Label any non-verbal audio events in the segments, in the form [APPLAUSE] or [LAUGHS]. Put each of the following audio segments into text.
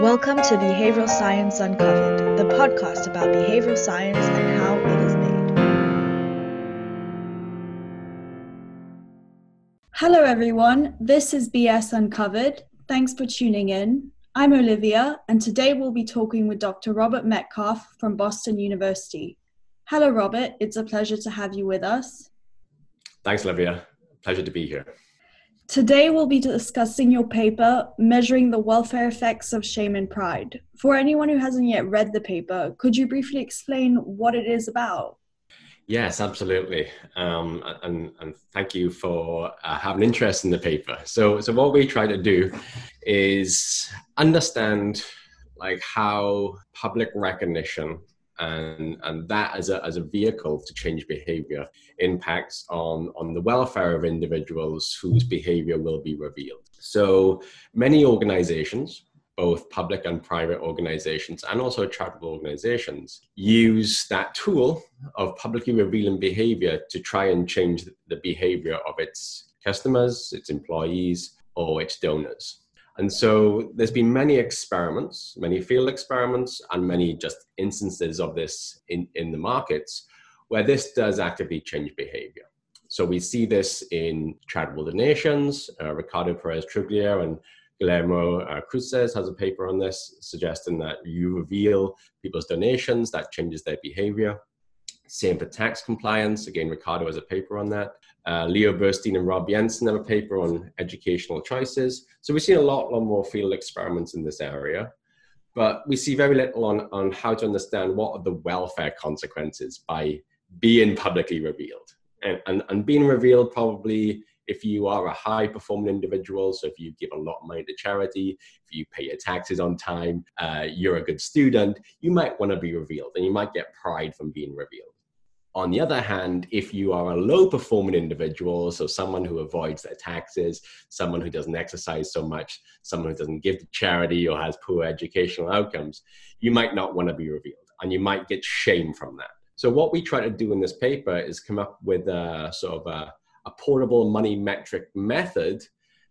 Welcome to Behavioral Science Uncovered, the podcast about behavioral science and how it is made. Hello, everyone. This is BS Uncovered. Thanks for tuning in. I'm Olivia, and today we'll be talking with Dr. Robert Metcalfe from Boston University. Hello, Robert. It's a pleasure to have you with us. Thanks, Olivia. Pleasure to be here. Today, we'll be discussing your paper, Measuring the Welfare Effects of Shame and Pride. For anyone who hasn't yet read the paper, could you briefly explain what it is about? Yes, absolutely. Um, and, and thank you for uh, having interest in the paper. So, so what we try to do is understand like how public recognition and, and that as a, as a vehicle to change behavior impacts on, on the welfare of individuals whose behavior will be revealed. So many organizations, both public and private organizations and also charitable organizations use that tool of publicly revealing behavior to try and change the behavior of its customers, its employees, or its donors. And so there's been many experiments, many field experiments, and many just instances of this in, in the markets where this does actively change behavior. So we see this in charitable donations. Uh, Ricardo Perez Truglia and Guillermo uh, Cruces has a paper on this, suggesting that you reveal people's donations, that changes their behavior. Same for tax compliance. Again, Ricardo has a paper on that. Uh, Leo Bursztyn and Rob Jensen have a paper on educational choices. So we've seen a lot, lot more field experiments in this area, but we see very little on, on how to understand what are the welfare consequences by being publicly revealed. And, and, and being revealed probably if you are a high performing individual, so if you give a lot of money to charity, if you pay your taxes on time, uh, you're a good student, you might want to be revealed and you might get pride from being revealed. On the other hand, if you are a low performing individual, so someone who avoids their taxes, someone who doesn't exercise so much, someone who doesn't give to charity or has poor educational outcomes, you might not want to be revealed and you might get shame from that. So, what we try to do in this paper is come up with a sort of a, a portable money metric method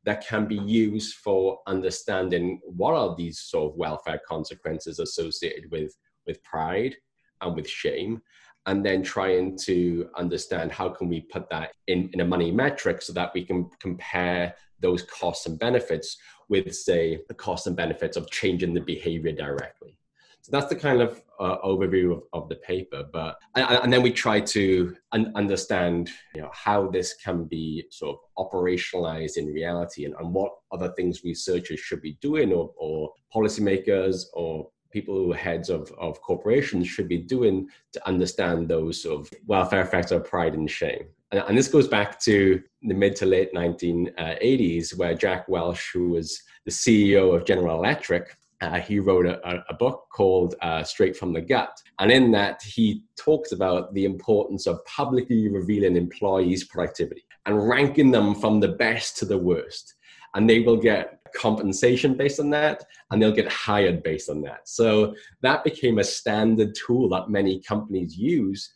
that can be used for understanding what are these sort of welfare consequences associated with, with pride and with shame and then trying to understand how can we put that in, in a money metric so that we can compare those costs and benefits with say the costs and benefits of changing the behavior directly. So that's the kind of uh, overview of, of the paper but and, and then we try to un- understand you know how this can be sort of operationalized in reality and, and what other things researchers should be doing or, or policymakers or people who are heads of, of corporations should be doing to understand those sort of welfare effects of pride and shame. And, and this goes back to the mid to late 1980s, where Jack Welch, who was the CEO of General Electric, uh, he wrote a, a book called uh, Straight from the Gut. And in that, he talks about the importance of publicly revealing employees' productivity and ranking them from the best to the worst. And they will get compensation based on that and they'll get hired based on that. So that became a standard tool that many companies use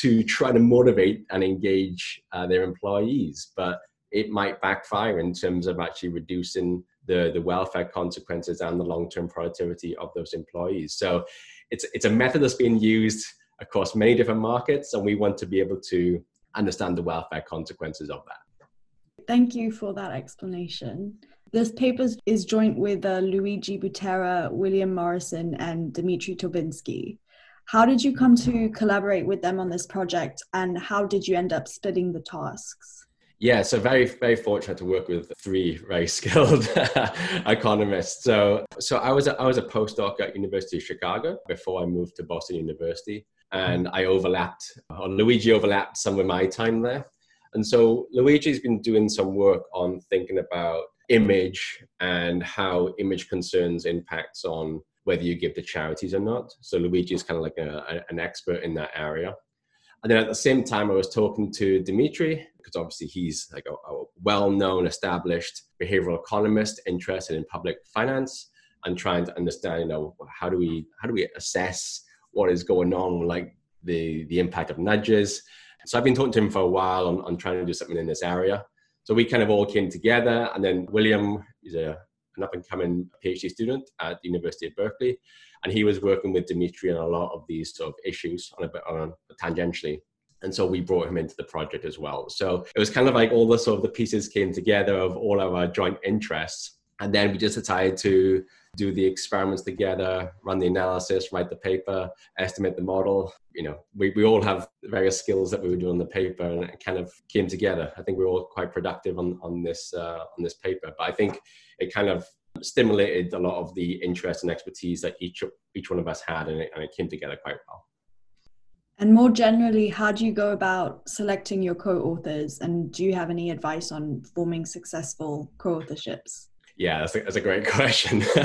to try to motivate and engage uh, their employees. But it might backfire in terms of actually reducing the, the welfare consequences and the long-term productivity of those employees. So it's, it's a method that's being used across many different markets, and we want to be able to understand the welfare consequences of that. Thank you for that explanation. This paper is joint with uh, Luigi Butera, William Morrison, and Dmitry Taubinsky. How did you come to collaborate with them on this project, and how did you end up splitting the tasks? Yeah, so very, very fortunate to work with three very [LAUGHS] skilled [LAUGHS] economists. So, so I was a, I was a postdoc at University of Chicago before I moved to Boston University, and I overlapped, or Luigi overlapped some of my time there. And so Luigi's been doing some work on thinking about image and how image concerns impacts on whether you give to charities or not. So Luigi is kind of like a, an expert in that area. And then at the same time, I was talking to Dimitri because obviously he's like a, a well-known, established behavioral economist interested in public finance and trying to understand, you know, how do we how do we assess what is going on, like the the impact of nudges. So I've been talking to him for a while on, on trying to do something in this area. So we kind of all came together, and then William is a an up and coming PhD student at the University of Berkeley, and he was working with Dimitri on a lot of these sort of issues on a bit on tangentially. And so we brought him into the project as well. So it was kind of like all the sort of the pieces came together of all of our joint interests. And then we just decided to do the experiments together, run the analysis, write the paper, estimate the model. You know, we, we all have various skills that we were doing on the paper and it kind of came together. I think we were all quite productive on, on this uh, on this paper. But I think it kind of stimulated a lot of the interest and expertise that each each one of us had and it, and it came together quite well. And more generally, how do you go about selecting your co-authors and do you have any advice on forming successful co-authorships? Yeah, that's a, that's a great [LAUGHS] question. [LAUGHS]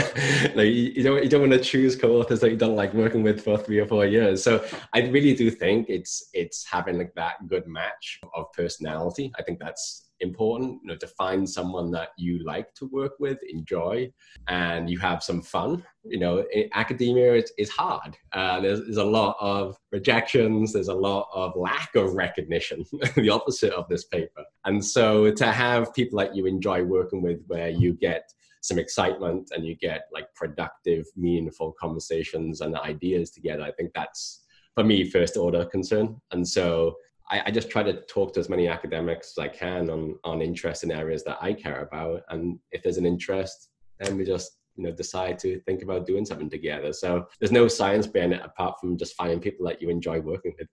like, you, you, don't you don't want to choose co-authors that you don't like working with for three or four years. So I really do think it's it's having like that good match of personality. I think that's important you know to find someone that you like to work with enjoy and you have some fun. You know academia is, is hard. Uh, there's, there's a lot of rejections. There's a lot of lack of recognition [LAUGHS] the opposite of this paper. And so to have people that you enjoy working with where you get some excitement and you get like productive meaningful conversations and ideas together i think that's for me first order concern. And so I, I, just try to talk to as many academics as I can on on interest in areas that I care about, and if there's an interest, then we just you know decide to think about doing something together. So there's no science behind it apart from just finding people that you enjoy working with.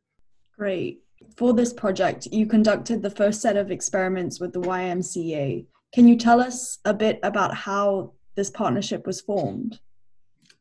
Great. For this project, you conducted the first set of experiments with the YMCA. Can you tell us a bit about how this partnership was formed?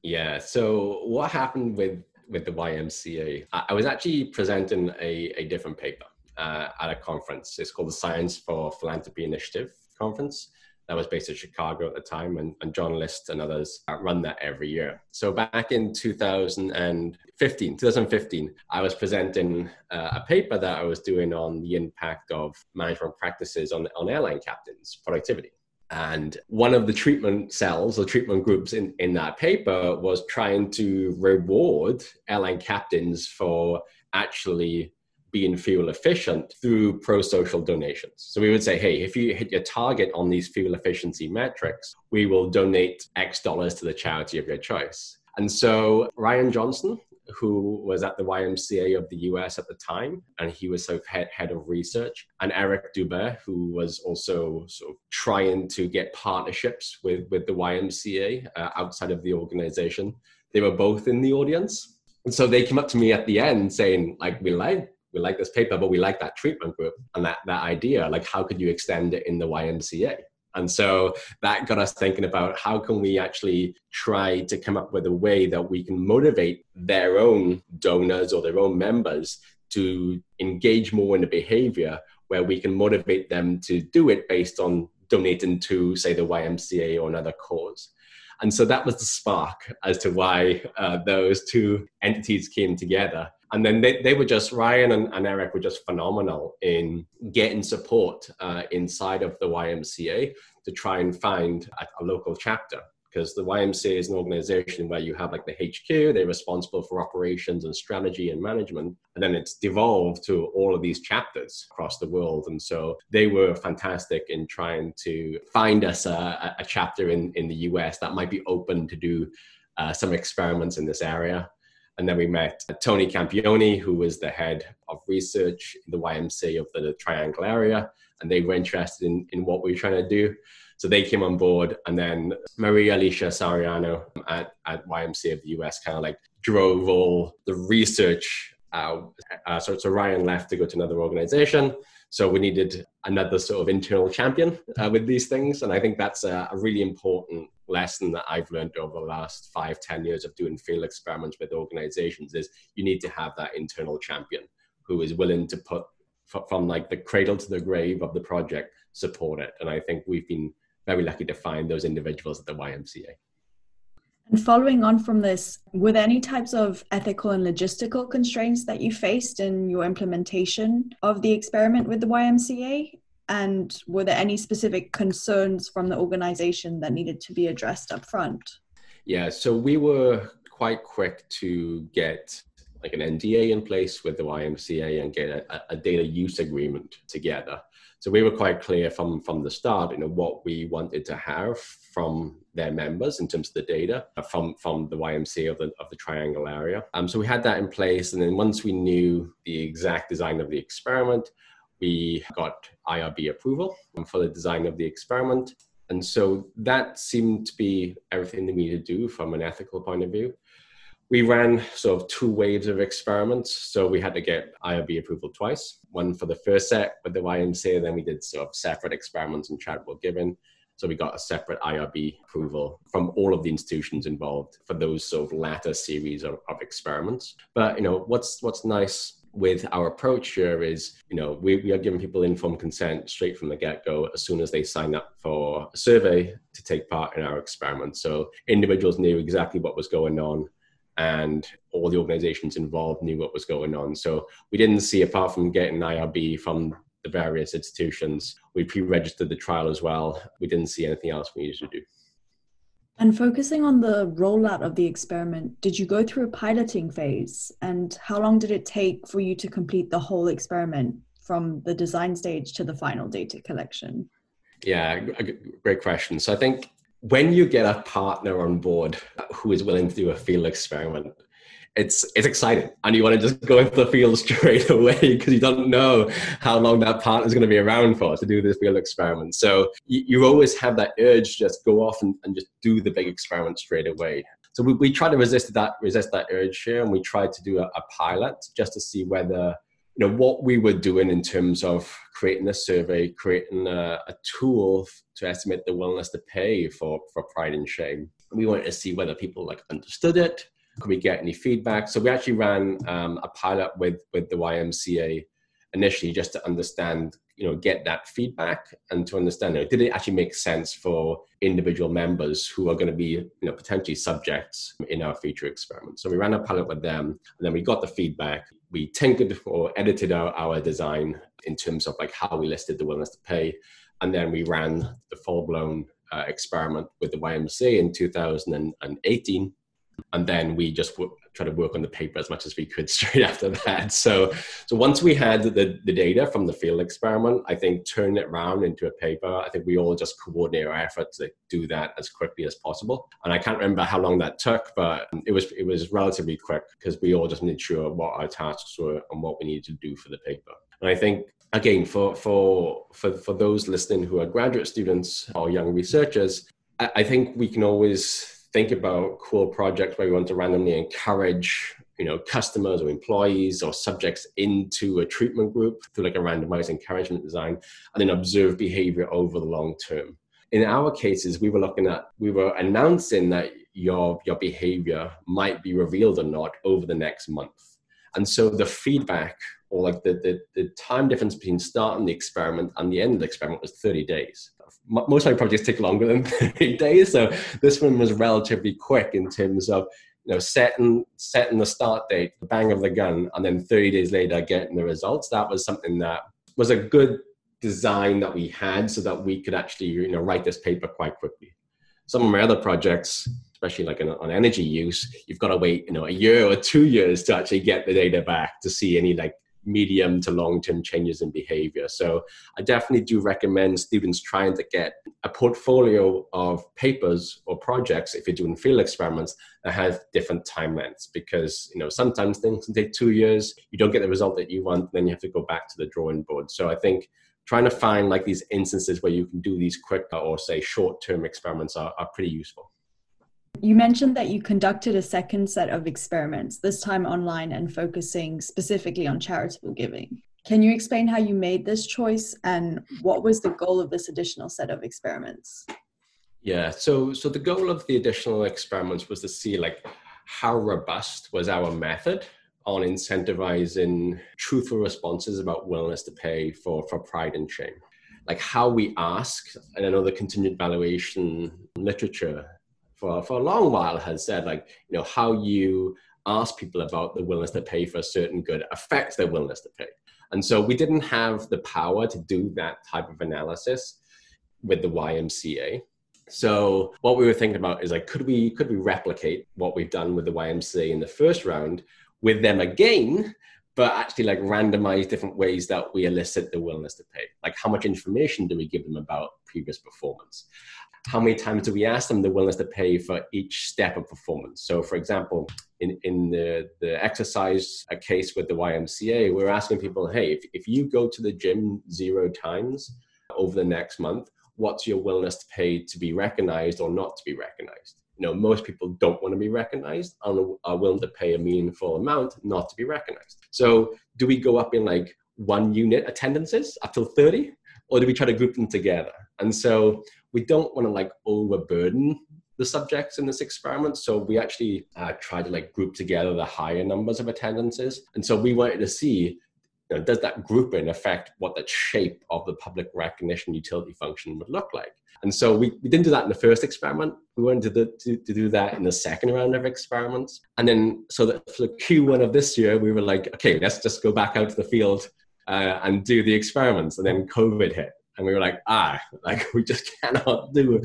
Yeah. So what happened with with the YMCA. I was actually presenting a, a different paper uh, at a conference. It's called the Science for Philanthropy Initiative Conference. That was based in Chicago at the time, and, and John List and others run that every year. So back in 2015, 2015, I was presenting uh, a paper that I was doing on the impact of management practices on, on airline captains' productivity. And one of the treatment cells or treatment groups in, in that paper was trying to reward airline captains for actually being fuel efficient through pro social donations. So we would say, hey, if you hit your target on these fuel efficiency metrics, we will donate X dollars to the charity of your choice. And so Ryan Johnson, who was at the YMCA of the US at the time, and he was sort of head, head of research, and Eric Dubé, who was also sort of trying to get partnerships with, with the YMCA uh, outside of the organization. They were both in the audience. And so they came up to me at the end saying, like, we like we like this paper, but we like that treatment group and that, that idea. Like, how could you extend it in the YMCA? And so that got us thinking about how can we actually try to come up with a way that we can motivate their own donors or their own members to engage more in the behavior where we can motivate them to do it based on donating to, say, the YMCA or another cause. And so that was the spark as to why uh, those two entities came together and then they, they were just ryan and, and eric were just phenomenal in getting support uh, inside of the ymca to try and find a, a local chapter because the YMCA is an organization where you have like the HQ, they're responsible for operations and strategy and management, and then it's devolved to all of these chapters across the world. And so they were fantastic in trying to find us a, a chapter in, in the US that might be open to do uh, some experiments in this area. And then we met Tony Campione, who was the head of research in the YMCA of the Triangle area, and they were interested in, in what we were trying to do. So they came on board, and then Maria Alicia Sariano at, at YMCA of the US kind of like drove all the research. Uh, uh, so, so Ryan left to go to another organization. So we needed another sort of internal champion uh, with these things. And I think that's a, a, really important lesson that I've learned over the last five, ten years of doing field experiments with organizations is you need to have that internal champion who is willing to put from like the cradle to the grave of the project, support it. And I think we've been very lucky to find those individuals at the YMCA. And following on from this, were there any types of ethical and logistical constraints that you faced in your implementation of the experiment with the YMCA? And were there any specific concerns from the organization that needed to be addressed up front? Yeah, so we were quite quick to get like an NDA in place with the YMCA and get a, a data use agreement together. So we were quite clear from from the start, you know, what we wanted to have from their members in terms of the data from, from the YMCA of the, of the triangle area. Um, so we had that in place. And then once we knew the exact design of the experiment, we got IRB approval for the design of the experiment. And so that seemed to be everything that we needed to do from an ethical point of view. We ran sort of two waves of experiments. So we had to get IRB approval twice, one for the first set with the YMCA, and then we did sort of separate experiments in charitable giving. So we got a separate IRB approval from all of the institutions involved for those sort of latter series of, of experiments. But you know, what's what's nice with our approach here is, you know, we, we are giving people informed consent straight from the get-go as soon as they sign up for a survey to take part in our experiment. So individuals knew exactly what was going on and all the organizations involved knew what was going on. So we didn't see, apart from getting IRB from the various institutions, we pre-registered the trial as well. We didn't see anything else we needed to do. And focusing on the rollout of the experiment, did you go through a piloting phase? And how long did it take for you to complete the whole experiment from the design stage to the final data collection? Yeah, great question. So I think when you get a partner on board who is willing to do a field experiment, it's it's exciting. And you want to just go into the field straight [LAUGHS] away because you don't know how long that partner is going to be around for to do this field experiment. So you, you always have that urge to just go off and, and just do the big experiment straight away. So we, we try to resist that resist that urge here and we tried to do a, a pilot just to see whether you know what we were doing in terms of creating a survey creating a, a tool to estimate the willingness to pay for for pride and shame. We wanted to see whether people like understood it could we get any feedback? So we actually ran um, a pilot with with the YMCA initially just to understand, you know, get that feedback and to understand, you know, did it actually make sense for individual members who are going to be, you know, potentially subjects in our feature experiment. So we ran a pilot with them, and then we got the feedback. We tinkered or edited our, our design in terms of like how we listed the willingness to pay, and then we ran the full blown uh, experiment with the YMCA in 2018 and then we just w- try to work on the paper as much as we could [LAUGHS] straight after that. So, so once we had the, the data from the field experiment, I think turn it around into a paper. I think we all just coordinate our efforts to do that as quickly as possible. And I can't remember how long that took, but um, it was it was relatively quick because we all just made sure what our tasks were and what we needed to do for the paper. And I think again for for for for those listening who are graduate students or young researchers, I, I think we can always think about cool projects where we want to randomly encourage you know customers or employees or subjects into a treatment group through like a randomized encouragement design and then observe behavior over the long term. In our cases we were looking at we were announcing that your your behavior might be revealed or not over the next month. And so the feedback or like the, the, the time difference between starting the experiment and the end of the experiment was 30 days most of my projects take longer than [LAUGHS] 30 days. So this one was relatively quick in terms of you know setting setting the start date, the bang of the gun, and then 30 days later getting the results. That was something that was a good design that we had so that we could actually you know write this paper quite quickly. Some of my other projects, especially like on, on energy use, you've got to wait you know a year or two years to actually get the data back to see any like medium to long term changes in behavior. So I definitely do recommend students trying to get a portfolio of papers or projects if you're doing field experiments that have different time lengths because you know sometimes things can take two years, you don't get the result that you want, then you have to go back to the drawing board. So I think trying to find like these instances where you can do these quick or say short term experiments are, are pretty useful. You mentioned that you conducted a second set of experiments, this time online and focusing specifically on charitable giving. Can you explain how you made this choice and what was the goal of this additional set of experiments? Yeah, so so the goal of the additional experiments was to see like how robust was our method on incentivizing truthful responses about willingness to pay for for pride and shame. Like how we ask, and I know the contingent valuation literature for, for a long while has said like you know how you ask people about the willingness to pay for a certain good affects their willingness to pay. And so we didn't have the power to do that type of analysis with the ymca so what we were thinking about is like could we could we replicate what we've done with the ymca in the first round with them again but actually like randomize different ways that we elicit the willingness to pay? Like how much information do we give them about previous performance how many times do we ask them the willingness to pay for each step of performance? So, for example, in, in the, the exercise a case with the YMCA, we're asking people, hey, if, if you go to the gym zero times over the next month, what's your willingness to pay to be recognized or not to be recognized? You know, most people don't want to be recognized and are willing to pay a meaningful amount not to be recognized. So, do we go up in like one unit attendances up till 30? Or do we try to group them together? And so we don't want to like overburden the subjects in this experiment. So we actually uh, tried to like group together the higher numbers of attendances. And so we wanted to see, you know, does that grouping affect what the shape of the public recognition utility function would look like? And so we, we didn't do that in the first experiment. We wanted to, to, to do that in the second round of experiments. And then, so that for Q1 of this year, we were like, okay, let's just go back out to the field uh, and do the experiments. And then COVID hit and we were like, ah, [LAUGHS] like we just [LAUGHS] cannot do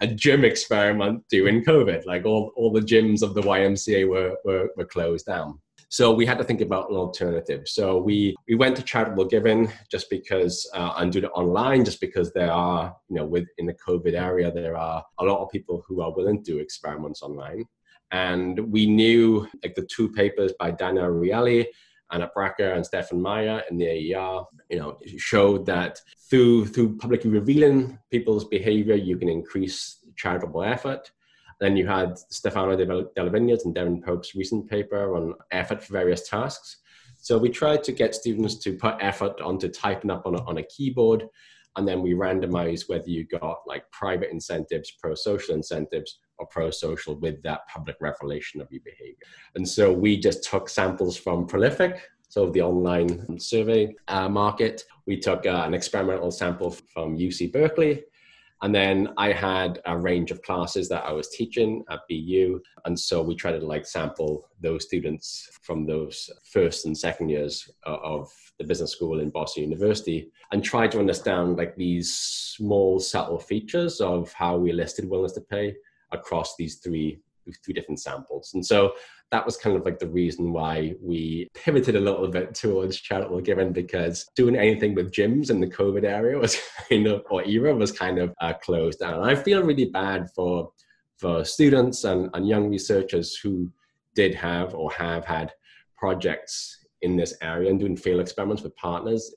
a gym experiment during COVID. Like all, all the gyms of the YMCA were, were, were closed down. So we had to think about an alternative. So we, we went to charitable giving just because, uh, and do it online just because there are, you know, within the COVID area, there are a lot of people who are willing to do experiments online. And we knew like the two papers by Dan Ariely Anat Bracha and Stephan Meier in the AER, you know, showed that through through publicly revealing people's behavior, you can increase charitable effort. Then you had Stefano DellaVigna's and Devin Pope's recent paper on effort for various tasks. So we tried to get students to put effort onto typing up on a, on a keyboard, and then we randomized whether you got like private incentives, pro-social incentives, or pro-social with that public revelation of your behavior. And so we just took samples from Prolific, so the online survey uh, market. We took uh, an experimental sample from UC Berkeley. And then I had a range of classes that I was teaching at BU. And so we tried to like sample those students from those first and second years of the business school in Boston University and try to understand like these small subtle features of how we listed willingness to pay across these three three different samples. And so that was kind of like the reason why we pivoted a little bit towards charitable giving because doing anything with gyms in the COVID area was [LAUGHS] kind of, or era was kind of uh, closed down. And I feel really bad for for students and, and young researchers who did have or have had projects in this area and doing field experiments with partners.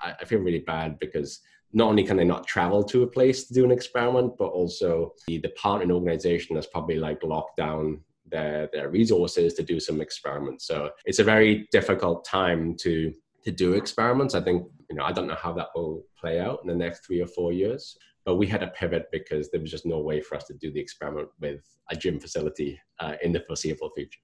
I, I feel really bad because not only can they not travel to a place to do an experiment, but also the, the partnering organization has probably like locked down their, their resources to do some experiments. So it's a very difficult time to to do experiments. I think, you know, I don't know how that will play out in the next three or four years, but we had to pivot because there was just no way for us to do the experiment with a gym facility uh, in the foreseeable future.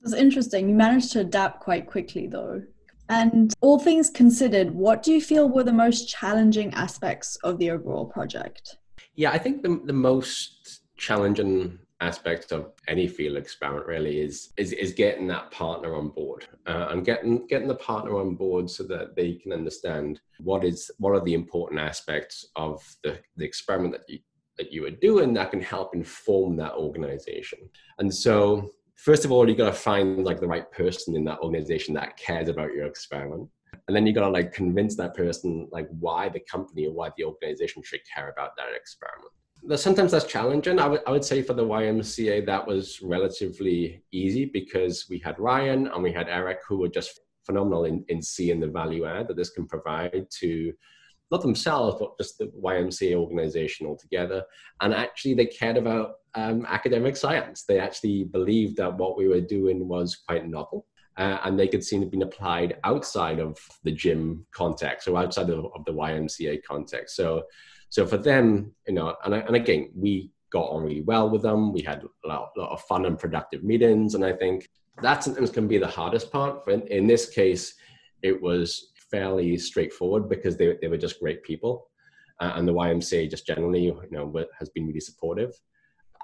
That's interesting. You managed to adapt quite quickly, though. And all things considered, what do you feel were the most challenging aspects of the overall project? Yeah, I think the, the most challenging aspect of any field experiment really is is, is getting that partner on board uh, and getting getting the partner on board so that they can understand what is what are the important aspects of the, the experiment that you that you are doing that can help inform that organization and so first of all, you got to find like the right person in that organization that cares about your experiment. And then you got to like convince that person like why the company or why the organization should care about that experiment. Sometimes that's challenging. I would, I would say for the YMCA, that was relatively easy because we had Ryan and we had Eric who were just phenomenal in, in seeing the value add that this can provide to not themselves, but just the YMCA organization altogether. And actually, they cared about um, academic science. They actually believed that what we were doing was quite novel. Uh, and they could see it being applied outside of the gym context or outside of, of the YMCA context. So, so for them, you know, and, and again, we got on really well with them. We had a lot, lot of fun and productive meetings. And I think that sometimes can be the hardest part. But in, in this case, it was fairly straightforward because they, they were just great people. Uh, and the YMCA just generally, you know, has been really supportive.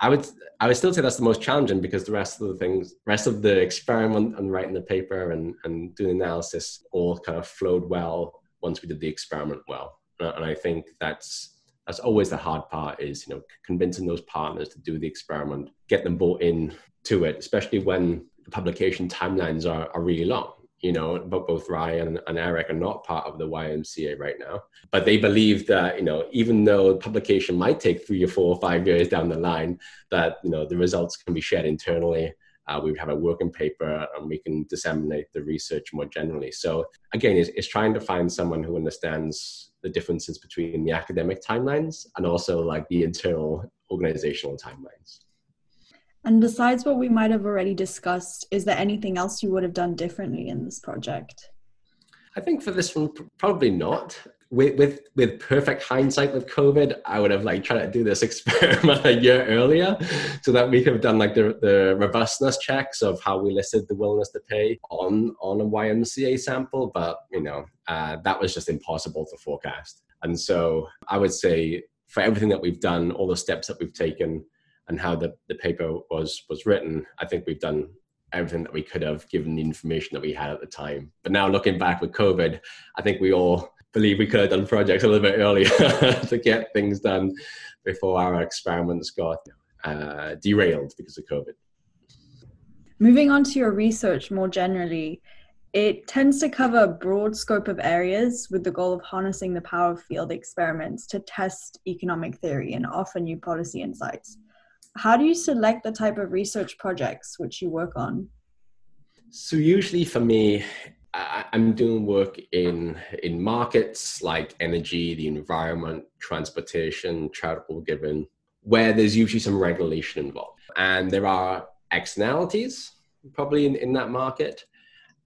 I would I would still say that's the most challenging because the rest of the things, rest of the experiment and writing the paper and, and doing analysis all kind of flowed well once we did the experiment well. Uh, and I think that's that's always the hard part is you know convincing those partners to do the experiment, get them bought in to it, especially when the publication timelines are, are really long you know, but both Ryan and Eric are not part of the YMCA right now. But they believe that, you know, even though publication might take three or four or five years down the line, that, you know, the results can be shared internally. Uh, we have a working paper and we can disseminate the research more generally. So again, it's, it's trying to find someone who understands the differences between the academic timelines and also like the internal organizational timelines. And besides what we might have already discussed, is there anything else you would have done differently in this project? I think for this one, probably not. With, with with perfect hindsight with COVID, I would have like tried to do this [LAUGHS] experiment a year earlier, so that we could have done like the, the robustness checks of how we listed the willingness to pay on on a YMCA sample. But you know uh, that was just impossible to forecast. And so I would say for everything that we've done, all the steps that we've taken, and how the, the paper was was written, I think we've done everything that we could have given the information that we had at the time. But now looking back with COVID, I think we all believe we could have done projects a little bit earlier [LAUGHS] to get things done before our experiments got uh, derailed because of COVID. Moving on to your research more generally, it tends to cover a broad scope of areas with the goal of harnessing the power of field experiments to test economic theory and offer new policy insights how do you select the type of research projects which you work on? So usually for me, I'm doing work in in markets like energy, the environment, transportation, charitable giving, where there's usually some regulation involved, and there are externalities probably in, in that market.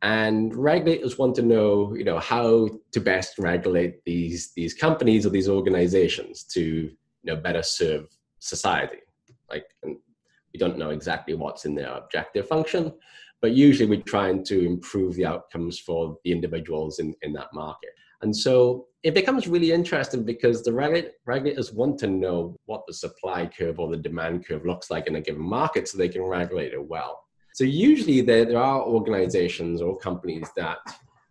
And regulators want to know, you know, how to best regulate these these companies or these organizations to, you know, better serve society like we don't know exactly what's in their objective function but usually we're trying to improve the outcomes for the individuals in, in that market. And so it becomes really interesting because the regulators want to know what the supply curve or the demand curve looks like in a given market so they can regulate it well. So usually there, there are organizations or companies that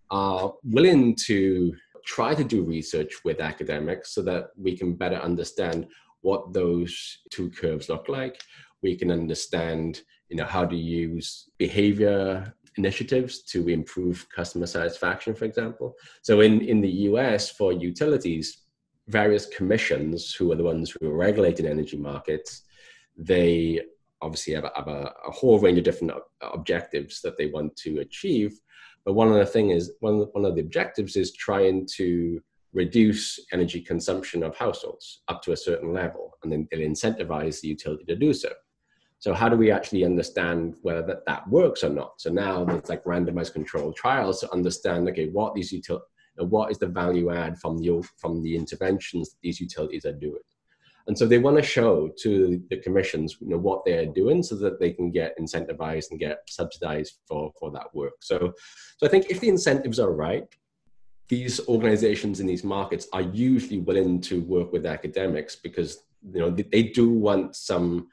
are willing to try to do research with academics so that we can better understand what those two curves look like. We can understand, you know, how to use behavior initiatives to improve customer satisfaction, for example. So in, in the US for utilities, various commissions who are the ones who are regulating energy markets, they obviously have, a, have a, a, whole range of different objectives that they want to achieve. But one of the thing is one of the, one of the objectives is trying to reduce energy consumption of households up to a certain level, and then they'll incentivize the utility to do so. So how do we actually understand whether that, that works or not? So now there's like randomized controlled trials to understand, okay, what these util- uh, what is the value add from the from the interventions that these utilities are doing. And so they want to show to the commissions you know, what they're doing so that they can get incentivized and get subsidized for, for that work. So, so I think if the incentives are right, these organizations in these markets are usually willing to work with academics because you know they, do want some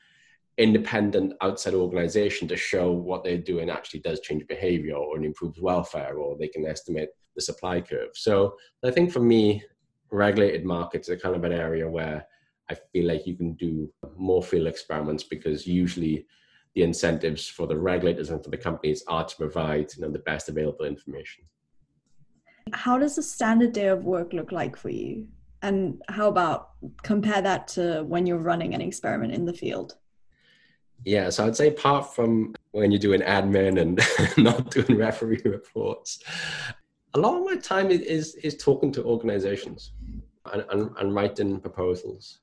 independent outside organization to show what they're doing actually does change behavior or improves welfare or they can estimate the supply curve. So i think for me regulated markets are kind of an area where i feel like you can do more field experiments because usually the incentives for the regulators and for the companies are to provide you know the best available information how does a standard day of work look like for you? And how about compare that to when you're running an experiment in the field? Yeah, so I'd say apart from when you're doing admin and [LAUGHS] not doing referee reports, a lot of my time is is talking to organizations and, and, and writing proposals.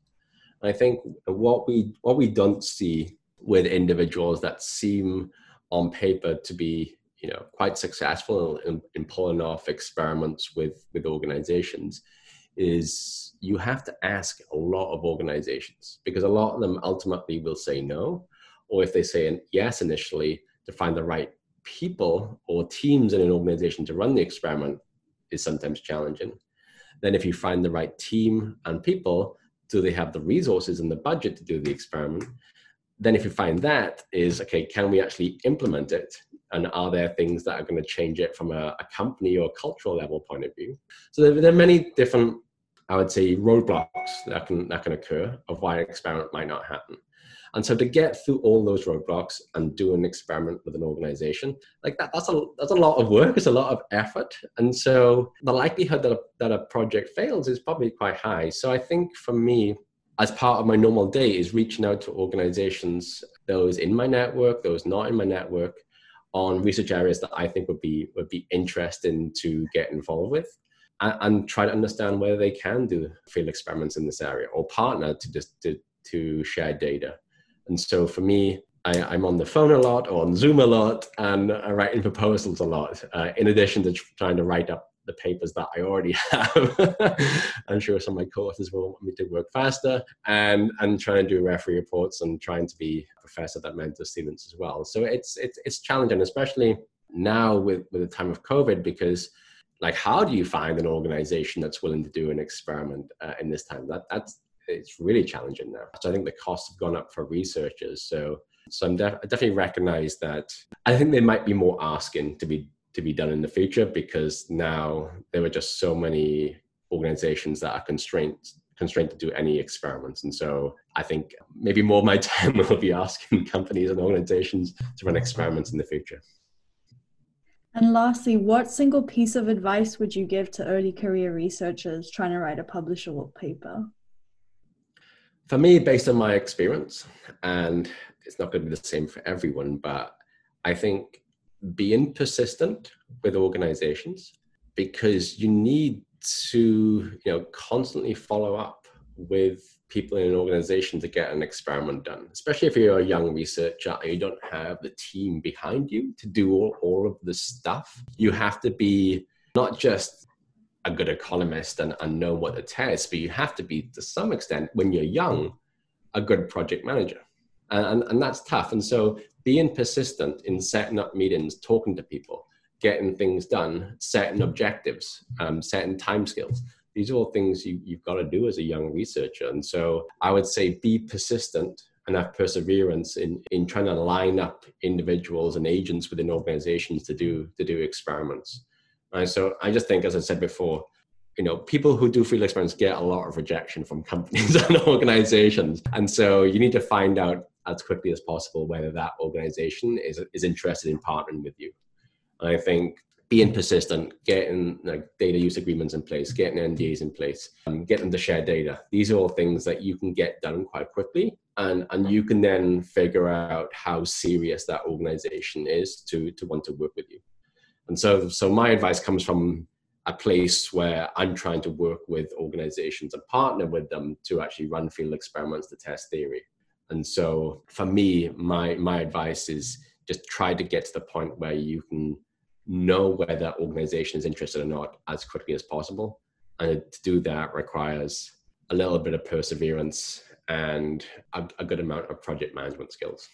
And I think what we what we don't see with individuals that seem on paper to be you know quite successful in, in pulling off experiments with with organizations is you have to ask a lot of organizations because a lot of them ultimately will say no or if they say yes initially to find the right people or teams in an organization to run the experiment is sometimes challenging. Then if you find the right team and people do they have the resources and the budget to do the experiment then if you find that is okay can we actually implement it and are there things that are going to change it from a, a company or cultural level point of view so there, there, are many different i would say roadblocks that can that can occur of why an experiment might not happen And so to get through all those roadblocks and do an experiment with an organization, like that, that's a that's a lot of work, it's a lot of effort. And so the likelihood that a, that a project fails is probably quite high. So I think for me, as part of my normal day is reaching out to organizations, those in my network, those not in my network, on research areas that I think would be would be interesting to get involved with, and, and try to understand whether they can do field experiments in this area or partner to just to, to share data. And so for me, I, am on the phone a lot or on Zoom a lot, and I'm writing proposals a lot. Uh, in addition to trying to write up the papers that I already [LAUGHS] have. I'm sure some of my courses will want me to work faster and and try and do referee reports and trying to be a professor that mentors students as well. So it's it's it's challenging, especially now with with the time of COVID, because like how do you find an organization that's willing to do an experiment uh, in this time? That that's it's really challenging now. So I think the costs have gone up for researchers. So so I'm def- I definitely recognize that. I think they might be more asking to be to be done in the future because now there are just so many organizations that are constrained constrained to do any experiments. And so i think maybe more of my [LAUGHS] time will be asking companies and organizations to run experiments in the future. And lastly what single piece of advice would you give to early career researchers trying to write a publishable paper? For me based on my experience and it's not going to be the same for everyone but i think being persistent with organizations because you need to you know constantly follow up with people in an organization to get an experiment done especially if you're a young researcher and you don't have the team behind you to do all, all of the stuff. You have to be not just a good economist and, and know what to test but you have to be to some extent when you're young a good project manager. And, and, and that's tough. And so being persistent in setting up meetings, talking to people, getting things done, setting objectives, um, setting time skills. These are all things you, you've got to do as a young researcher. And so I would say be persistent and have perseverance in, in trying to line up individuals and agents within organizations to do to do experiments. Right. So I just think, as I said before, you know, people who do field experiments get a lot of rejection from companies [LAUGHS] and organizations. And so you need to find out as quickly as possible whether that organization is, is interested in partnering with you. And I think being persistent, getting like data use agreements in place, getting NDAs in place, um, getting to share data. These are all things that you can get done quite quickly. And, and you can then figure out how serious that organization is to, to want to work with you. And so, so my advice comes from a place where I'm trying to work with organizations and partner with them to actually run field experiments to test theory. And so for me, my my advice is just try to get to the point where you can know whether organization is interested or not as quickly as possible. And to do that requires a little bit of perseverance and a, a good amount of project management skills.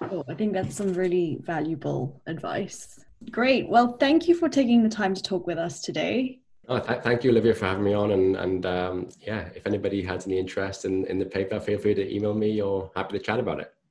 Oh, I think that's some really valuable advice. Great. Well, thank you for taking the time to talk with us today. Oh, th- thank you, Olivia, for having me on. And, and um, yeah, if anybody has any interest in, in the paper, feel free to email me or happy to chat about it.